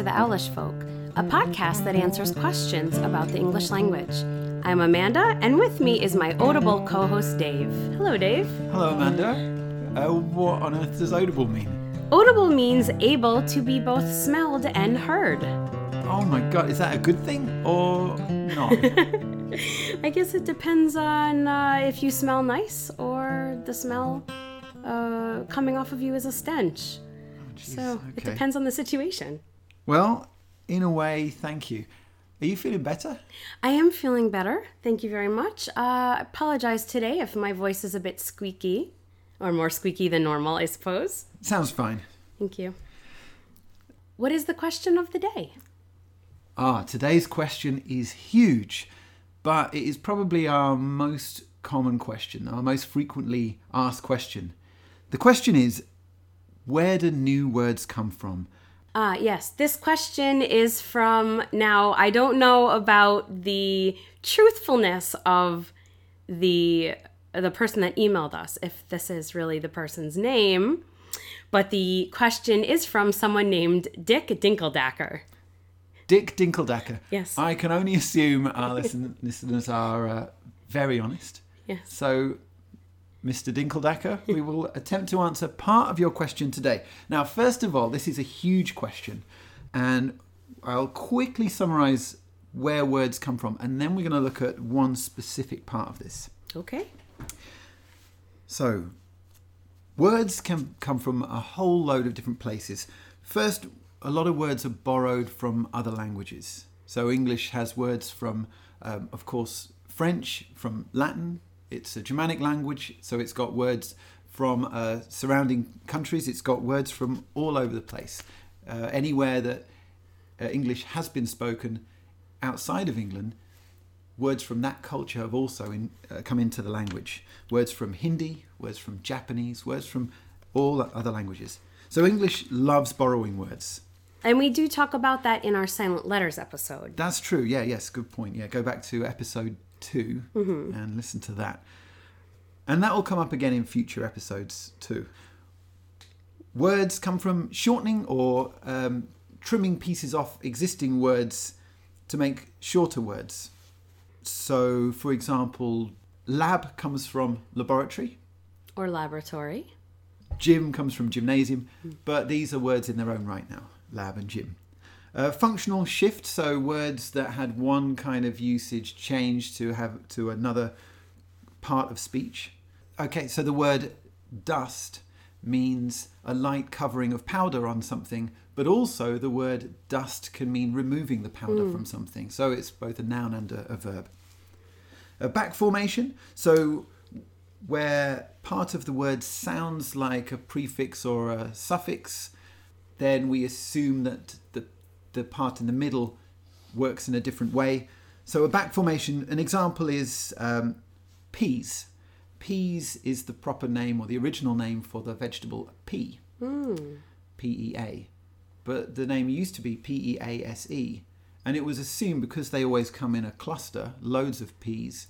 to The Owlish Folk, a podcast that answers questions about the English language. I'm Amanda, and with me is my Audible co host, Dave. Hello, Dave. Hello, Amanda. Uh, what on earth does audible mean? Audible means able to be both smelled and heard. Oh my god, is that a good thing or not? I guess it depends on uh, if you smell nice or the smell uh, coming off of you is a stench. Jeez, So it depends on the situation. Well, in a way, thank you. Are you feeling better? I am feeling better. Thank you very much. Uh, I apologize today if my voice is a bit squeaky, or more squeaky than normal, I suppose. Sounds fine. Thank you. What is the question of the day? Ah, today's question is huge, but it is probably our most common question, our most frequently asked question. The question is where do new words come from? Ah, yes. This question is from now. I don't know about the truthfulness of the the person that emailed us, if this is really the person's name, but the question is from someone named Dick Dinkeldacker. Dick Dinkeldacker. Yes. I can only assume our listen- listeners are uh, very honest. Yes. So, Mr. Dinkeldacker, we will attempt to answer part of your question today. Now, first of all, this is a huge question, and I'll quickly summarize where words come from, and then we're going to look at one specific part of this. Okay. So, words can come from a whole load of different places. First, a lot of words are borrowed from other languages. So, English has words from, um, of course, French, from Latin. It's a Germanic language, so it's got words from uh, surrounding countries. It's got words from all over the place. Uh, anywhere that uh, English has been spoken outside of England, words from that culture have also in, uh, come into the language. Words from Hindi, words from Japanese, words from all other languages. So English loves borrowing words. And we do talk about that in our silent letters episode. That's true. Yeah, yes, good point. Yeah, go back to episode 2 and listen to that. And that will come up again in future episodes too. Words come from shortening or um, trimming pieces off existing words to make shorter words. So, for example, lab comes from laboratory, Or laboratory. gym comes from gymnasium, but these are words in their own right now lab and gym. Uh, functional shift, so words that had one kind of usage changed to have to another part of speech. Okay, so the word dust means a light covering of powder on something, but also the word dust can mean removing the powder from something. So it's both a noun and a, a verb. A back formation, so where part of the word sounds like a prefix or a suffix, then we assume that the, the part in the middle works in a different way. So a back formation, an example is um, peas. Peas is the proper name or the original name for the vegetable pea, P E A. But the name used to be P E A S E. And it was assumed because they always come in a cluster, loads of peas,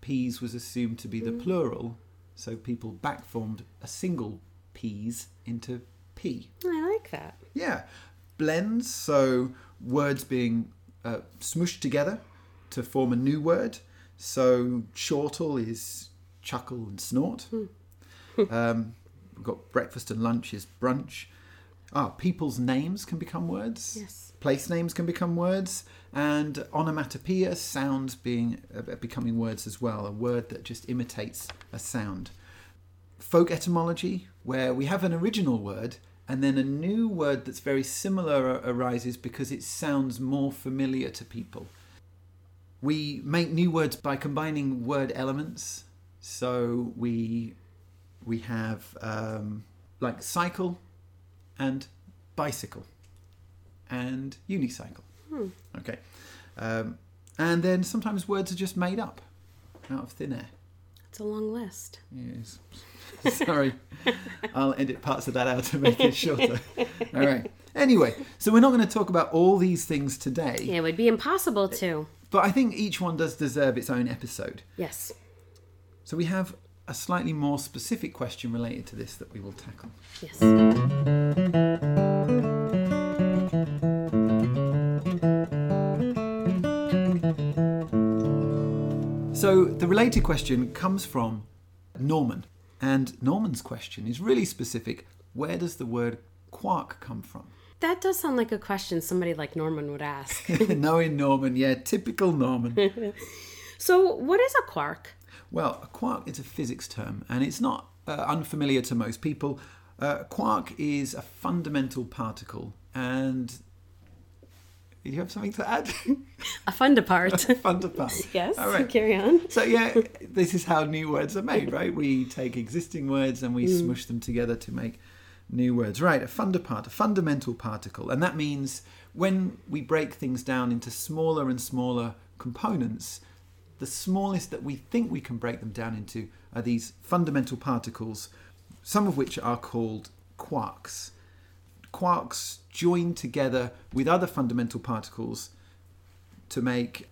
peas was assumed to be the plural. So people back formed a single peas into pea. I like that. Yeah. Blends, so words being uh, smooshed together to form a new word. So chortle is chuckle and snort. um, we've got breakfast and lunch is brunch. Ah, people's names can become words. Yes. Place names can become words, and onomatopoeia sounds being uh, becoming words as well. A word that just imitates a sound. Folk etymology, where we have an original word and then a new word that's very similar arises because it sounds more familiar to people. We make new words by combining word elements. So we we have um, like cycle and bicycle and unicycle. Okay. Um, and then sometimes words are just made up out of thin air. It's a long list. Yes. Sorry. I'll edit parts of that out to make it shorter. all right. Anyway, so we're not going to talk about all these things today. Yeah, it would be impossible to. But I think each one does deserve its own episode. Yes. So we have a slightly more specific question related to this that we will tackle. Yes. So the related question comes from Norman, and Norman's question is really specific. Where does the word quark come from? That does sound like a question somebody like Norman would ask. Knowing Norman, yeah, typical Norman. so, what is a quark? Well, a quark is a physics term, and it's not uh, unfamiliar to most people. Uh, quark is a fundamental particle, and you have something to add? A funda part. Funda part. yes. All right. Carry on. So yeah, this is how new words are made, right? We take existing words and we mm. smush them together to make new words. Right, a funda part, a fundamental particle, and that means when we break things down into smaller and smaller components, the smallest that we think we can break them down into are these fundamental particles, some of which are called quarks. Quarks join together with other fundamental particles to make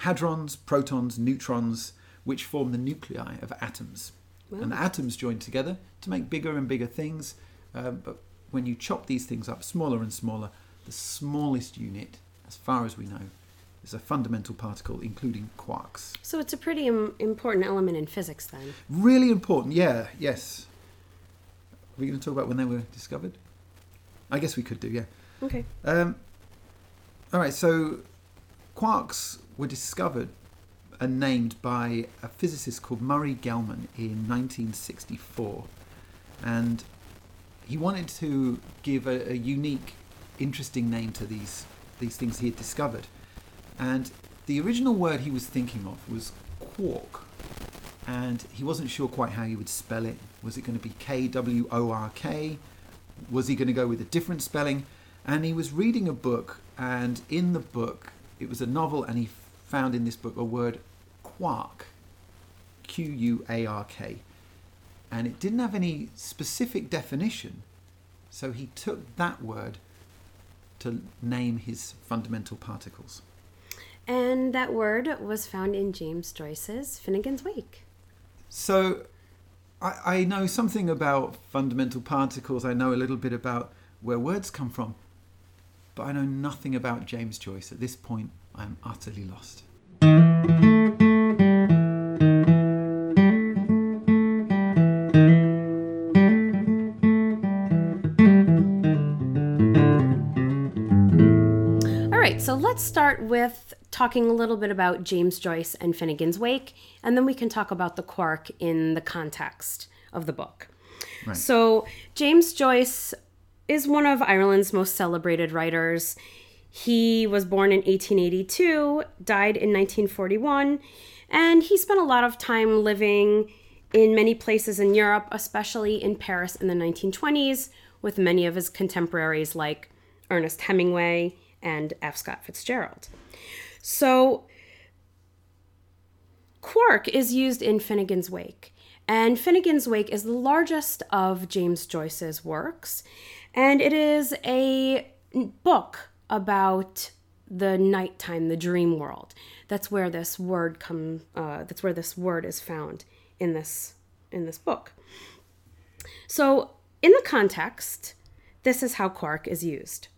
hadrons, protons, neutrons, which form the nuclei of atoms. And the atoms join together to make bigger and bigger things. Um, but when you chop these things up smaller and smaller, the smallest unit, as far as we know, is a fundamental particle, including quarks. So, it's a pretty Im- important element in physics then. Really important, yeah, yes. Are we going to talk about when they were discovered? I guess we could do, yeah. Okay. Um, all right, so quarks were discovered and named by a physicist called Murray Gell-Mann in 1964. And he wanted to give a, a unique, interesting name to these, these things he had discovered. And the original word he was thinking of was quark. And he wasn't sure quite how he would spell it. Was it going to be K W O R K? Was he going to go with a different spelling? And he was reading a book, and in the book, it was a novel, and he found in this book a word quark, Q U A R K. And it didn't have any specific definition, so he took that word to name his fundamental particles. And that word was found in James Joyce's Finnegans Wake. So I, I know something about fundamental particles, I know a little bit about where words come from, but I know nothing about James Joyce. At this point, I am utterly lost. Let's start with talking a little bit about James Joyce and Finnegans Wake, and then we can talk about the quark in the context of the book. Right. So, James Joyce is one of Ireland's most celebrated writers. He was born in 1882, died in 1941, and he spent a lot of time living in many places in Europe, especially in Paris in the 1920s, with many of his contemporaries like Ernest Hemingway and F. Scott Fitzgerald. So, quark is used in Finnegans Wake. And Finnegans Wake is the largest of James Joyce's works. And it is a book about the nighttime, the dream world. That's where this word come. Uh, that's where this word is found in this in this book. So, in the context, this is how quark is used.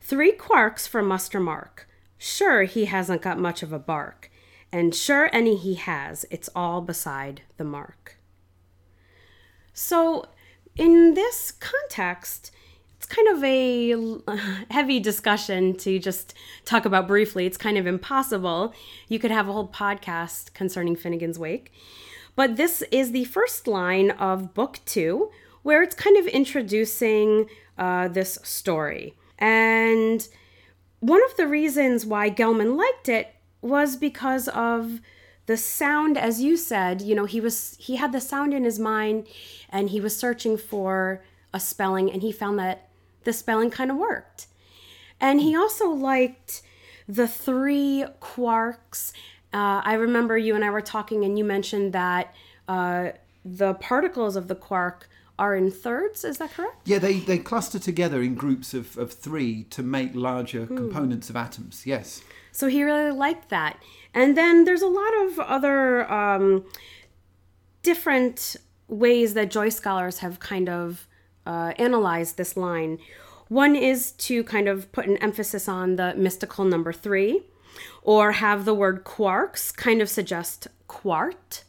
Three quarks for Muster Mark. Sure, he hasn't got much of a bark. And sure, any he has, it's all beside the mark. So, in this context, it's kind of a heavy discussion to just talk about briefly. It's kind of impossible. You could have a whole podcast concerning Finnegans Wake. But this is the first line of book two, where it's kind of introducing uh, this story. And one of the reasons why Gell-Mann liked it was because of the sound as you said you know he was he had the sound in his mind and he was searching for a spelling and he found that the spelling kind of worked. And he also liked the three quarks. Uh, i remember you and i were talking and you mentioned that uh, the particles of the quark are in thirds is that correct Yeah, they, they cluster together in groups of, of three to make larger components of atoms. Yes. So he really liked that. And then there's a lot of other um, different ways that Joyce scholars have kind of uh, analyzed this line. One is to kind of put an emphasis on the mystical number three. Or have the word quarks kind of suggest quart,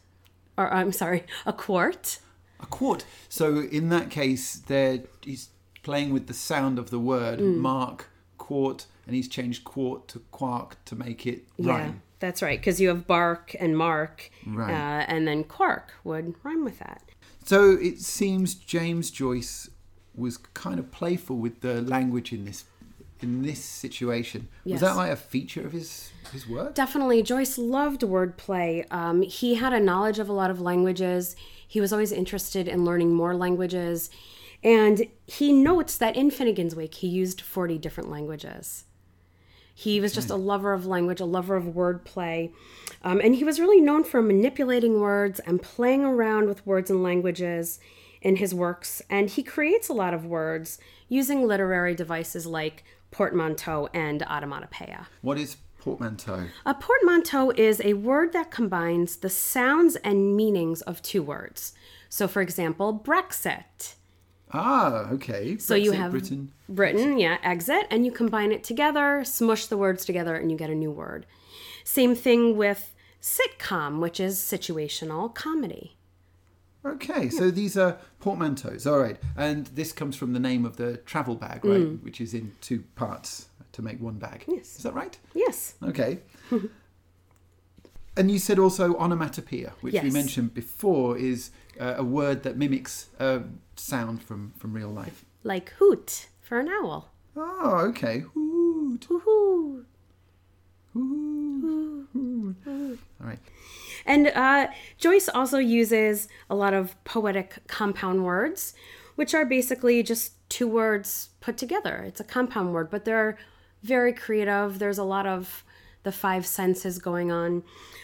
or I'm sorry, a quart. A quart. So in that case, there he's playing with the sound of the word Mm. mark, quart, and he's changed quart to quark to make it rhyme. that's right, because you have bark and mark, Right. uh, and then quark would rhyme with that. So it seems James Joyce was kind of playful with the language in this in this situation. Yes. Was that like a feature of his his work? Definitely, Joyce loved wordplay. Um, he had a knowledge of a lot of languages. He was always interested in learning more languages. And he notes that in Finnegans Wake, he used 40 different languages. He was just a lover of language, a lover of wordplay. Um, and he was really known for manipulating words and playing around with words and languages in his works. And he creates a lot of words using literary devices like portmanteau and onomatopoeia. What is portmanteau? A portmanteau is a word that combines the sounds and meanings of two words. So, for example, Brexit. Ah, okay. So you have Britain. Britain, yeah, exit, and you combine it together, smush the words together, and you get a new word. Same thing with sitcom, which is situational comedy. Okay, so these are portmanteaus. All right, and this comes from the name of the travel bag, right? Mm. Which is in two parts to make one bag. Yes. Is that right? Yes. Okay. and you said also onomatopoeia, which we mentioned before, is uh, a word that mimics a sound from, from real life. Like hoot for an owl. Oh, okay. Hoot, hoot, hoot. And uh, Joyce also uses a lot of poetic compound words, which are basically just two words put together. It's a compound word, but they're very creative. There's a lot of the five senses going on.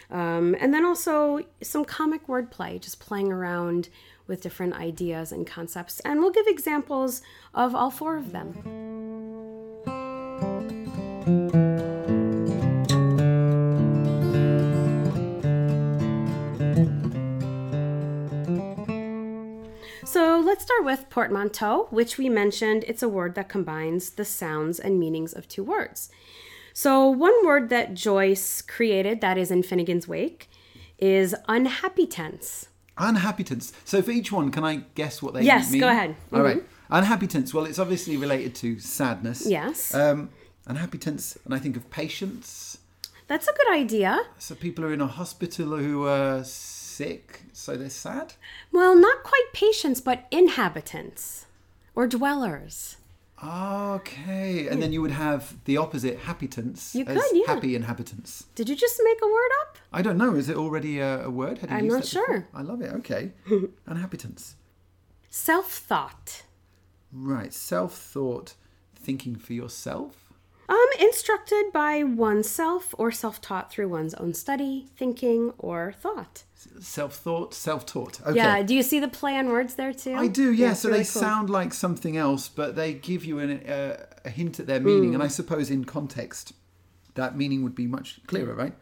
Um, and then also some comic wordplay, just playing around with different ideas and concepts. And we'll give examples of all four of them. Let's start with portmanteau, which we mentioned. It's a word that combines the sounds and meanings of two words. So, one word that Joyce created that is in Finnegans Wake is unhappitents. Unhappy tense. So for each one, can I guess what they Yes, mean? Yes, go ahead. Mm-hmm. All right. Unhappitents. Well, it's obviously related to sadness. Yes. Um, unhappitents, and I think of patience. That's a good idea. So people are in a hospital who are sick, so they're sad. Well, not quite patients, but inhabitants or dwellers. Okay, and then you would have the opposite, happitants, You could, yeah. happy inhabitants. Did you just make a word up? I don't know. Is it already a, a word? I'm not that before? sure. I love it. Okay, inhabitants. Self thought. Right, self-thought, thinking for yourself. Um, instructed by oneself or self taught through one's own study, thinking, or thought. Self-thought, self-taught. Okay. Yeah, do you see the play on words there too? I do, yeah. it's so really they cool. sound like something else, but they give you an, uh, a hint at their meaning. Mm. And I suppose in context, that meaning would be much clearer, right?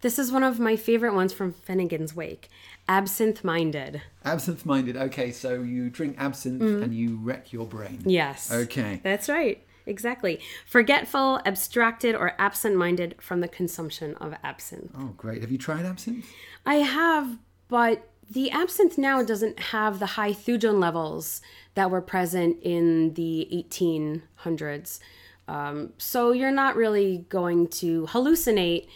This is one of my favorite ones from Finnegans Wake. Absinthe minded. Absinthe minded. Okay, so you drink absinthe Mm. and you wreck your brain. Yes. Okay. That's right. Exactly. Forgetful, abstracted, or absent minded from the consumption of absinthe. Oh, great. Have you tried absinthe? I have, but the absinthe now doesn't have the high thujone levels that were present in the 1800s. Um, so you're not really going to hallucinate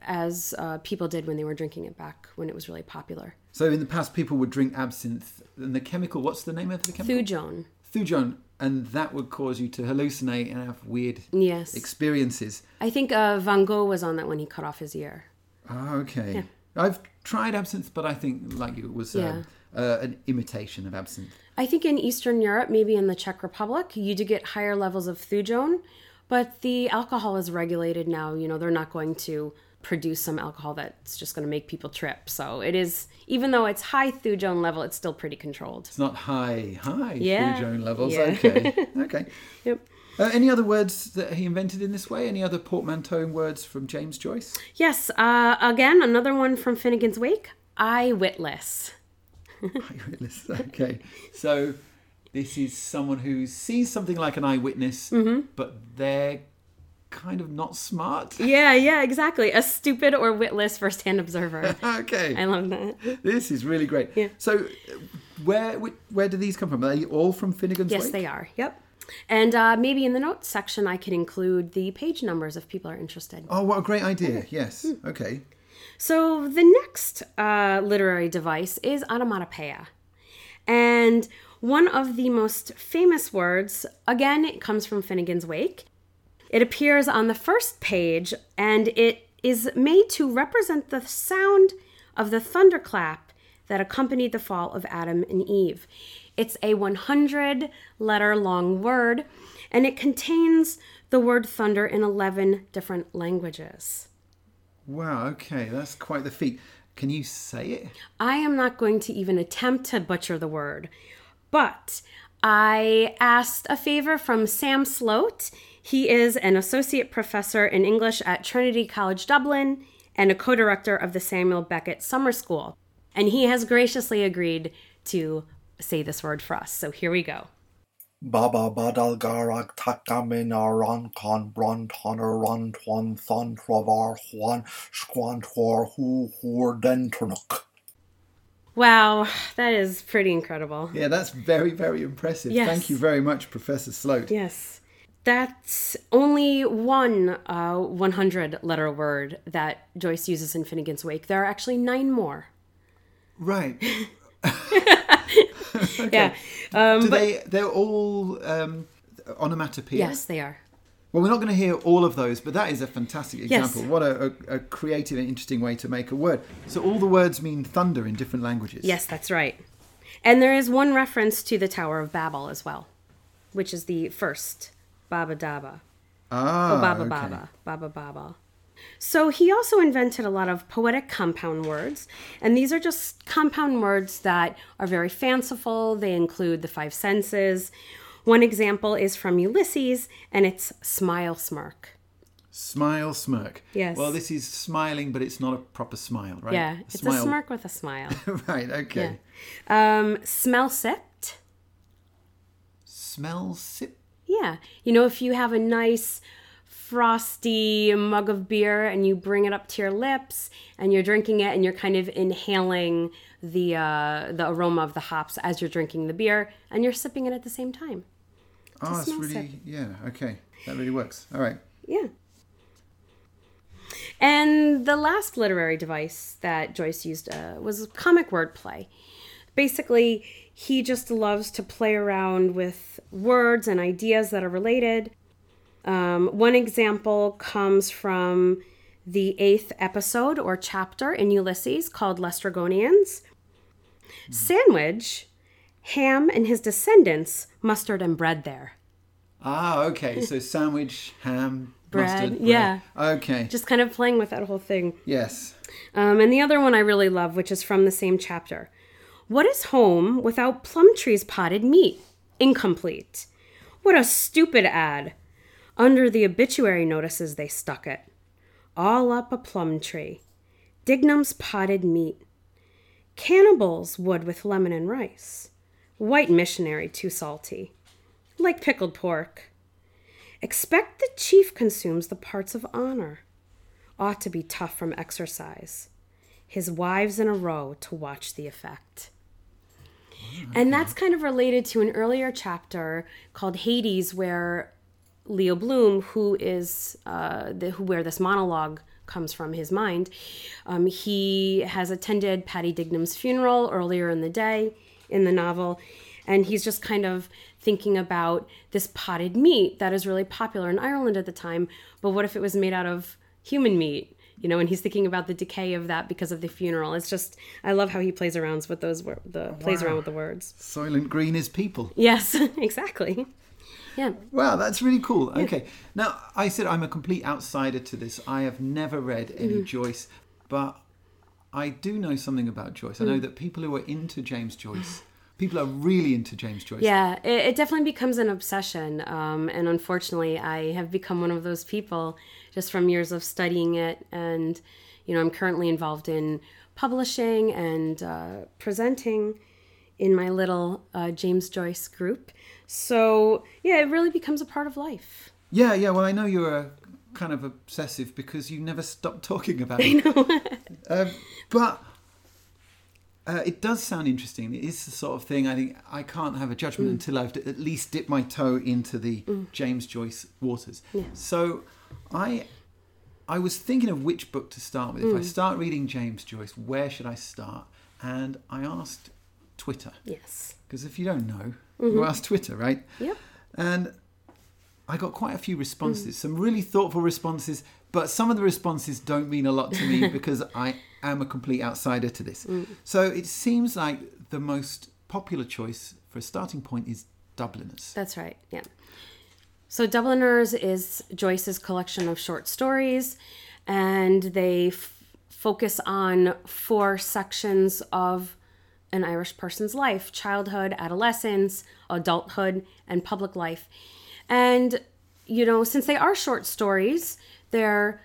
as uh, people did when they were drinking it back when it was really popular. So in the past, people would drink absinthe, and the chemical. What's the name of the chemical? Thujone. Thujone, and that would cause you to hallucinate and have weird Yes. experiences. I think uh, Van Gogh was on that when he cut off his ear. Oh, okay. I've tried absinthe, but I think, like you, it was um, uh, an imitation of absinthe. I think in Eastern Europe, maybe in the Czech Republic, you do get higher levels of thujone, but the alcohol is regulated now. You know, they're not going to produce some alcohol that's just going to make people trip. So it is, even though it's high thujone level, it's still pretty controlled. It's not high, high Yeah. Thujone levels. Yeah. Okay, okay. Yep. Uh, any other words that he invented in this way? Any other portmanteau words from James Joyce? Yes. Uh, again, another one from Finnegans Wake eyewitless. Eyewitless. Okay, so this is someone who sees something like an eyewitness, Mm-hmm. but they're kind of not smart. Yeah, yeah, exactly. A stupid or witless first-hand observer. Okay. I love that. This is really great. Yeah. So, uh, where where do these come from? Are they all from Finnegans Wake? Yes, they are. Yep. And uh, maybe in the notes section, I could include the page numbers if people are interested. Oh, what a great idea! Yes. Hmm. Okay. So the next uh, literary device is onomatopoeia. And one of the most famous words, again, it comes from Finnegans Wake. It appears on the first page and it is made to represent the sound of the thunderclap that accompanied the fall of Adam and Eve. It's a 100 letter long word and it contains the word thunder in 11 different languages. Wow. Okay, that's quite the feat. Can you say it? I am not going to even attempt to butcher the word, but I asked a favor from Sam Slote. He is an associate professor in English at Trinity College Dublin and a co director of the Samuel Beckett Summer School. And he has graciously agreed to say this word for us. So here we go. Baba badal garag takamin aran con bron toner ron twan thon trovar juan squantor hu hur denternuk. Wow, that is pretty incredible. Yeah, that's very very impressive. Yes. Thank you very much, Professor Slote. Yes. That's only one uh, 100 letter word that Joyce uses in Finnegans Wake. There are actually nine more. Right. Yeah. Um, Do they? They're all um, onomatopoeia. yes, they are. Well, we're not going to hear all of those, but that is a fantastic Yes. example. What a, a, a creative and interesting way to make a word. So all the words mean thunder in different languages. Yes, that's right. And there is one reference to the Tower of Babel as well, which is the first Baba Daba. Ah. Oh, Baba okay. Baba. Baba Baba. So he also invented a lot of poetic compound words, and these are just compound words that are very fanciful. They include the five senses. One example is from Ulysses, and it's smile smirk. Smile, smirk. Yes. Well, this is smiling, but it's not a proper smile, right? Yeah, it's smile. a smirk with a smile. right. Okay. um, smell sipped. Smell, sip. Yeah. You know, if you have a nice frosty mug of beer and you bring it up to your lips and you're drinking it and you're kind of inhaling the uh, the aroma of the hops as you're drinking the beer and you're sipping it at the same time. Oh, that's really sip. yeah. Okay, that really works. All right. Yeah. And the last literary device that Joyce used uh, was comic wordplay. Basically, he just loves to play around with words and ideas that are related. Um, one example comes from the eighth episode or chapter in Ulysses called Lestrygonians. Sandwich, Ham and his descendants mustard and bread there. Ah, okay. So sandwich, ham, Bread, mustard, yeah. Okay. Just kind of playing with that whole thing. yes. Um, and the other one I really love, which is from the same chapter. What is home without Plumtree's potted meat? Incomplete. What a stupid ad. Under the obituary notices they stuck it. All up a plum tree. Dignam's potted meat. Cannibals would with lemon and rice. White missionary too salty. Like pickled pork. Expect the chief consumes the parts of honor ought to be tough from exercise. His wives in a row to watch the effect. And that's kind of related to an earlier chapter called Hades, where Leo Bloom, who is uh, the, who where this monologue comes from his mind, um, he has attended Paddy Dignam's funeral earlier in the day in the novel, and he's just kind of thinking about this potted meat that is really popular in Ireland at the time. But what if it was made out of human meat? You know, and he's thinking about the decay of that because of the funeral. It's just I love how he plays around with those the plays around with the words. Soylent Green is people. Yes, exactly. Yeah. Wow, that's really cool. Okay. Now, I said I'm a complete outsider to this. I have never read any Mm-hmm. Joyce, but I do know something about Joyce. I Mm. know that people who are into James Joyce, people are really into James Joyce. Yeah, it, it definitely becomes an obsession. Um, and unfortunately, I have become one of those people just from years of studying it. And, you know, I'm currently involved in publishing and uh, presenting in my little uh, James Joyce group. So, yeah, it really becomes a part of life. Yeah, yeah. Well, I know you're a kind of obsessive because you never stop talking about it. um, but uh, it does sound interesting. It is the sort of thing I think I can't have a judgment mm. until I've at least dipped my toe into the mm. James Joyce waters. So I I was thinking of which book to start with. If I mm. start reading James Joyce, where should I start? And I asked Twitter Yes. because if you don't know, you mm-hmm. ask Twitter, right? Yep. And I got quite a few responses, some really thoughtful responses, but some of the responses don't mean a lot to me because I am a complete outsider to this. Mm. So it seems like the most popular choice for a starting point is Dubliners. That's right. Yeah. So Dubliners is Joyce's collection of short stories, and they f- focus on four sections of an Irish person's life childhood, adolescence, adulthood, and public life. And, you know, since they are short stories, they're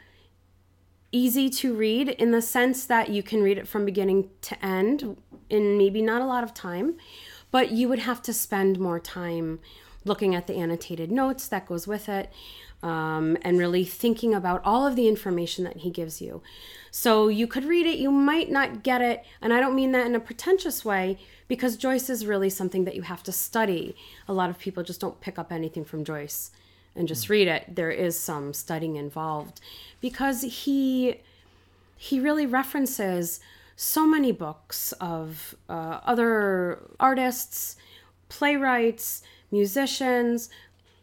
easy to read in the sense that you can read it from beginning to end in maybe not a lot of time, but you would have to spend more time looking at the annotated notes that goes with it um, and really thinking about all of the information that he gives you. So you could read it, you might not get it, and I don't mean that in a pretentious way because Joyce is really something that you have to study. A lot of people just don't pick up anything from Joyce and just read it. There is some studying involved because he he really references so many books of uh, other artists, playwrights, musicians.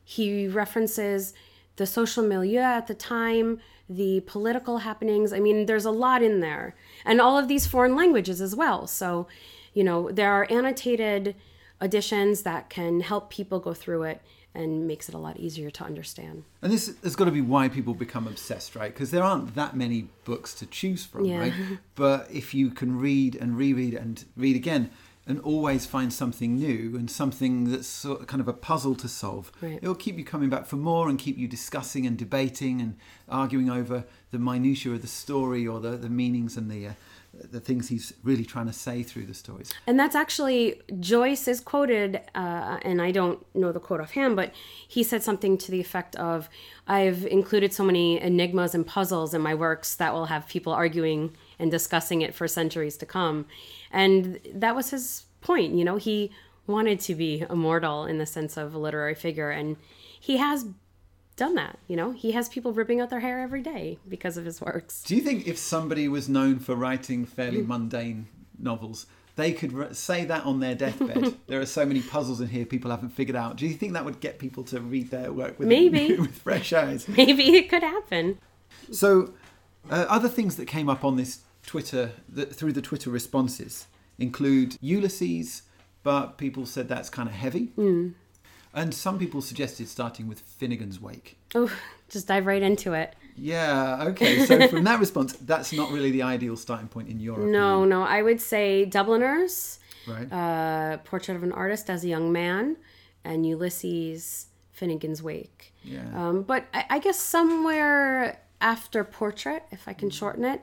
He references the social milieu at the time, the political happenings. I mean, there's a lot in there, and all of these foreign languages as well. So, you know, there are annotated editions that can help people go through it and makes it a lot easier to understand. And this has got to be why people become obsessed, right? Because there aren't that many books to choose from, Yeah. right? But if you can read and reread and read again and always find something new and something that's sort of kind of a puzzle to solve, Right. it'll keep you coming back for more and keep you discussing and debating and arguing over the minutiae of the story or the, the meanings and the uh, the things he's really trying to say through the stories. And that's actually Joyce is quoted, uh, and I don't know the quote offhand, but he said something to the effect of, "I've included so many enigmas and puzzles in my works that will have people arguing and discussing it for centuries to come," and that was his point. You know, he wanted to be immortal in the sense of a literary figure, and he has done that. You know, he has people ripping out their hair every day because of his works. Do you think if somebody was known for writing fairly mundane novels, they could say that on their deathbed? there are so many puzzles in here people haven't figured out. Do you think that would get people to read their work with Maybe. with fresh eyes? Maybe it could happen. So, uh, other things that came up on this Twitter that, through the Twitter responses include Ulysses, but people said that's kind of heavy. And some people suggested starting with Finnegans Wake. Oh, just dive right into it. Yeah, okay. So from that response, that's not really the ideal starting point in your No, no. I would say Dubliners, right? uh, Portrait of an Artist as a Young Man, and Ulysses, Finnegans Wake. Yeah. Um, but I, I guess somewhere after Portrait, if I can shorten it,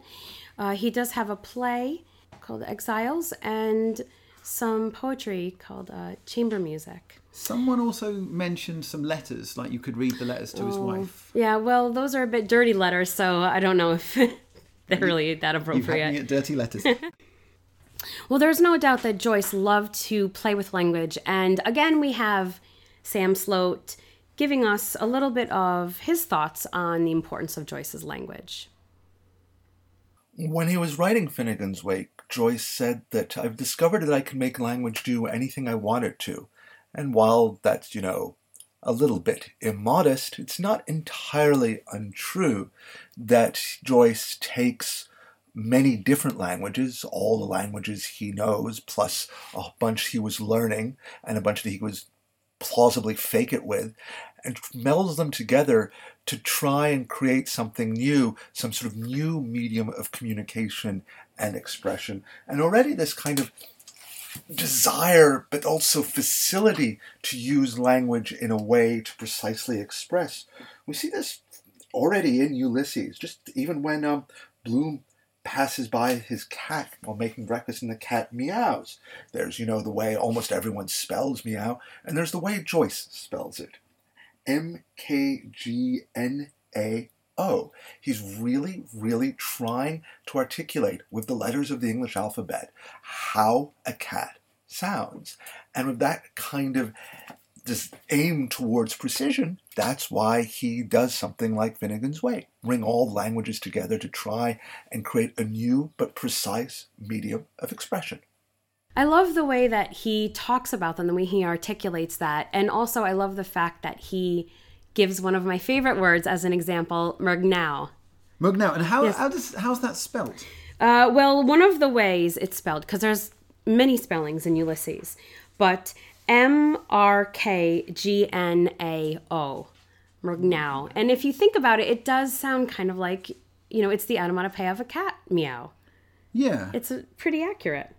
uh, he does have a play called Exiles and some poetry called uh, Chamber Music. Someone also mentioned some letters, like you could read the letters to his Oh. wife. Yeah, well, those are a bit dirty letters, so I don't know if they're really that You appropriate. had me dirty letters. Well, there's no doubt that Joyce loved to play with language. And again, we have Sam Slote giving us a little bit of his thoughts on the importance of Joyce's language. When he was writing Finnegans Wake, Joyce said that I've discovered that I can make language do anything I want it to. And while that's, you know, a little bit immodest, it's not entirely untrue that Joyce takes many different languages, all the languages he knows, plus a bunch he was learning and a bunch that he was plausibly fake it with, and melds them together to try and create something new, some sort of new medium of communication and expression. And already this kind of desire, but also facility to use language in a way to precisely express. We see this already in Ulysses, just even when um, Bloom passes by his cat while making breakfast and the cat meows. There's, you know, the way almost everyone spells meow, and there's the way Joyce spells it. M K G N A O. He's really, really trying to articulate with the letters of the English alphabet how a cat sounds. And with that kind of this aim towards precision, that's why he does something like Finnegans Wake. Bring all languages together to try and create a new but precise medium of expression. I love the way that he talks about them, the way he articulates that. And also, I love the fact that he gives one of my favorite words as an example, Mrkgnao. Mrkgnao. And how, Yes. how does how's that spelt? Uh, well, one of the ways it's spelled, because there's many spellings in Ulysses, but M R K G N A O, Mrkgnao. And if you think about it, it does sound kind of like, you know, it's the onomatopoeia of a cat meow. Yeah. It's pretty accurate.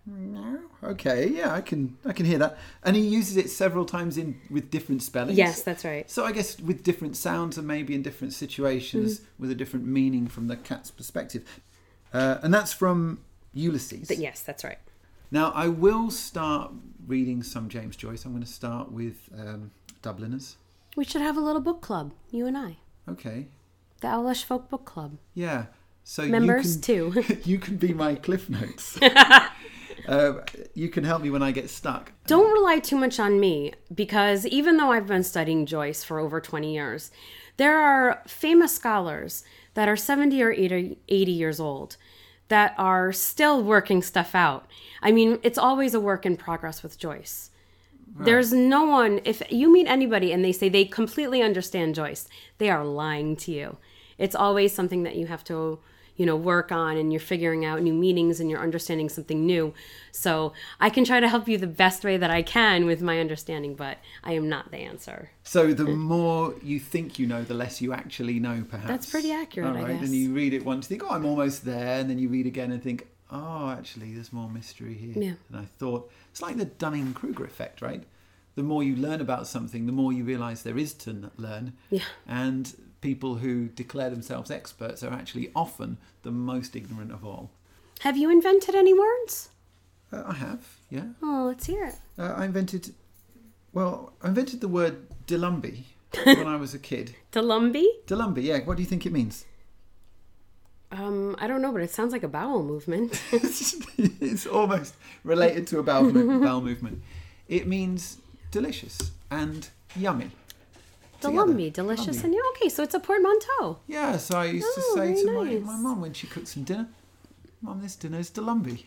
Okay. Yeah, I can I can hear that. And he uses it several times in with different spellings. Yes, that's right. So I guess with different sounds and maybe in different situations Mm-hmm. with a different meaning from the cat's perspective. Uh, and that's from Ulysses. But yes, that's right. Now I will start reading some James Joyce. I'm going to start with um, Dubliners. We should have a little book club, you and I. Okay. The Owlish Folk Book Club. Yeah. So Members you can, too. you can be my cliff notes. uh, you can help me when I get stuck. Don't rely too much on me because even though I've been studying Joyce for over 20 years, there are famous scholars that are 70 or 80, 80 years old that are still working stuff out. I mean, it's always a work in progress with Joyce. There's no one, if you meet anybody and they say they completely understand Joyce, they are lying to you. It's always something that you have to, you know, work on and you're figuring out new meanings and you're understanding something new. So I can try to help you the best way that I can with my understanding, but I am not the answer. So the more you think you know, the less you actually know, perhaps. That's pretty accurate, All I guess. And you read it once, you think, oh, I'm almost there. And then you read again and think, oh, actually, there's more mystery here Yeah. than I thought. It's like the Dunning Kruger effect, right? The more you learn about something, the more you realize there is to learn. Yeah. And people who declare themselves experts are actually often the most ignorant of all. Have you invented any words? Uh, I have, yeah. Oh, let's hear it. Uh, I invented, well, I invented the word Delumbi when I was a kid. Delumbi? Delumbi, yeah. What do you think it means? Um, I don't know, but it sounds like a bowel movement. it's almost related to a bowel, mo- bowel movement. It means delicious and yummy. Delumbi, delicious Delumbi. and yeah, okay, so it's a portmanteau. Yeah, so I used Oh, to say to my, nice. my mum when she cooked some dinner, Mum, this dinner is Delumbi.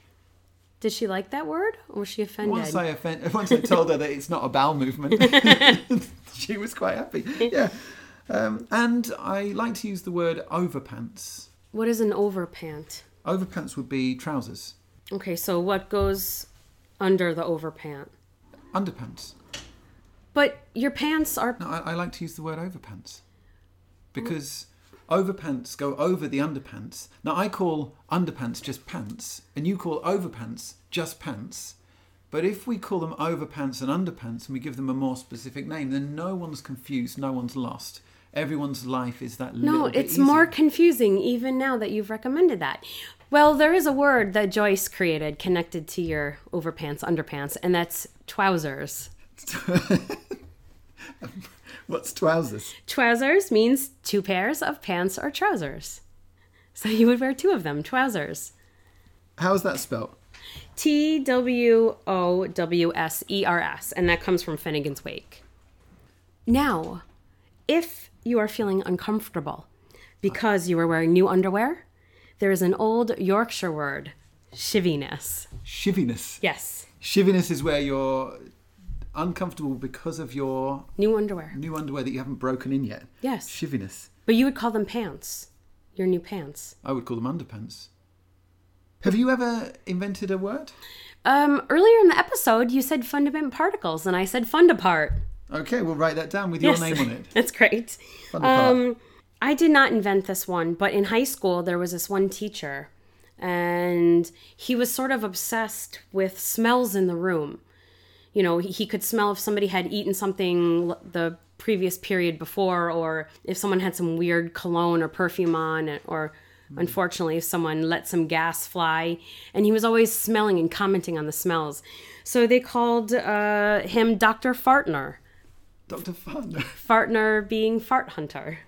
Did she like that word or was she offended? Once I offend, once I told her that it's not a bowel movement, she was quite happy. Yeah. Um, and I like to use the word overpants. What is an overpant? Overpants would be trousers. Okay, so what goes under the overpant? Underpants. But your pants are No, I, I like to use the word overpants because overpants go over the underpants. Now I call underpants just pants, and you call overpants just pants. But if we call them overpants and underpants, and we give them a more specific name, then no one's confused, no one's lost. Everyone's life is that No, it's more confusing even now that you've recommended that. Well, there is a word that Joyce created connected to your overpants, underpants, and that's trousers. What's twowsers? Twowsers means two pairs of pants or twowsers. So you would wear two of them, trousers. How's that spelt? T W O W S E R S, and that comes from Finnegans Wake. Now, if you are feeling uncomfortable because you are wearing new underwear, there is an old Yorkshire word, shivviness. Shivviness. Yes, Shivviness is where you're uncomfortable because of your new underwear. new underwear that you haven't broken in yet. Yes. Shivviness. But you would call them pants. Your new pants. I would call them underpants. Have you ever invented a word? Um, earlier in the episode, you said fundament particles, and I said fundapart. Okay, we'll write that down with your name on it. That's great. Fundapart. Um, I did not invent this one, but in high school there was this one teacher, and he was sort of obsessed with smells in the room. You know, he, could smell if somebody had eaten something the previous period before, or if someone had some weird cologne or perfume on, or unfortunately, if someone let some gas fly. And he was always smelling and commenting on the smells. So they called uh, him Dr. Fartner. Dr. Fartner. Fartner being Fart Hunter.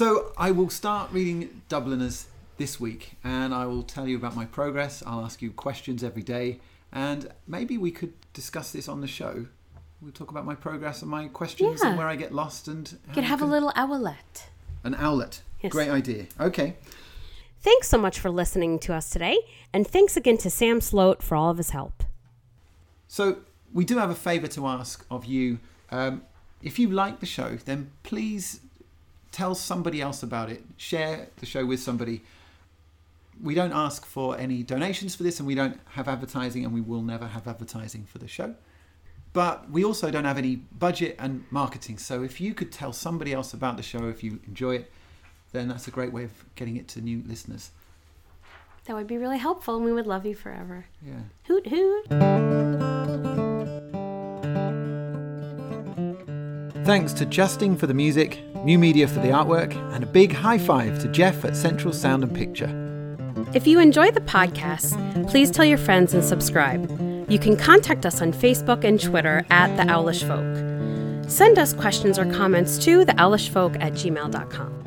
So I will start reading Dubliners this week, and I will tell you about my progress. I'll ask you questions every day, and maybe we could discuss this on the show. We'll talk about my progress and my questions Yeah. and where I get lost and You could have a little owlet. an owlet. Yes. Great idea. Okay. Thanks so much for listening to us today, and thanks again to Sam Slote for all of his help. So we do have a favour to ask of you. Um, if you like the show, then please tell somebody else about it. Share the show with somebody. We don't ask for any donations for this, and we don't have advertising, and we will never have advertising for the show. But we also don't have any budget and marketing. So if you could tell somebody else about the show, if you enjoy it, then that's a great way of getting it to new listeners. That would be really helpful, and we would love you forever. Yeah. Hoot hoot. Thanks to Justin for the music, New Media for the artwork, and a big high five to Jeff at Central Sound and Picture. If you enjoy the podcast, please tell your friends and subscribe. You can contact us on Facebook and Twitter at The Owlish Folk. Send us questions or comments to theowlishfolk at gmail.com.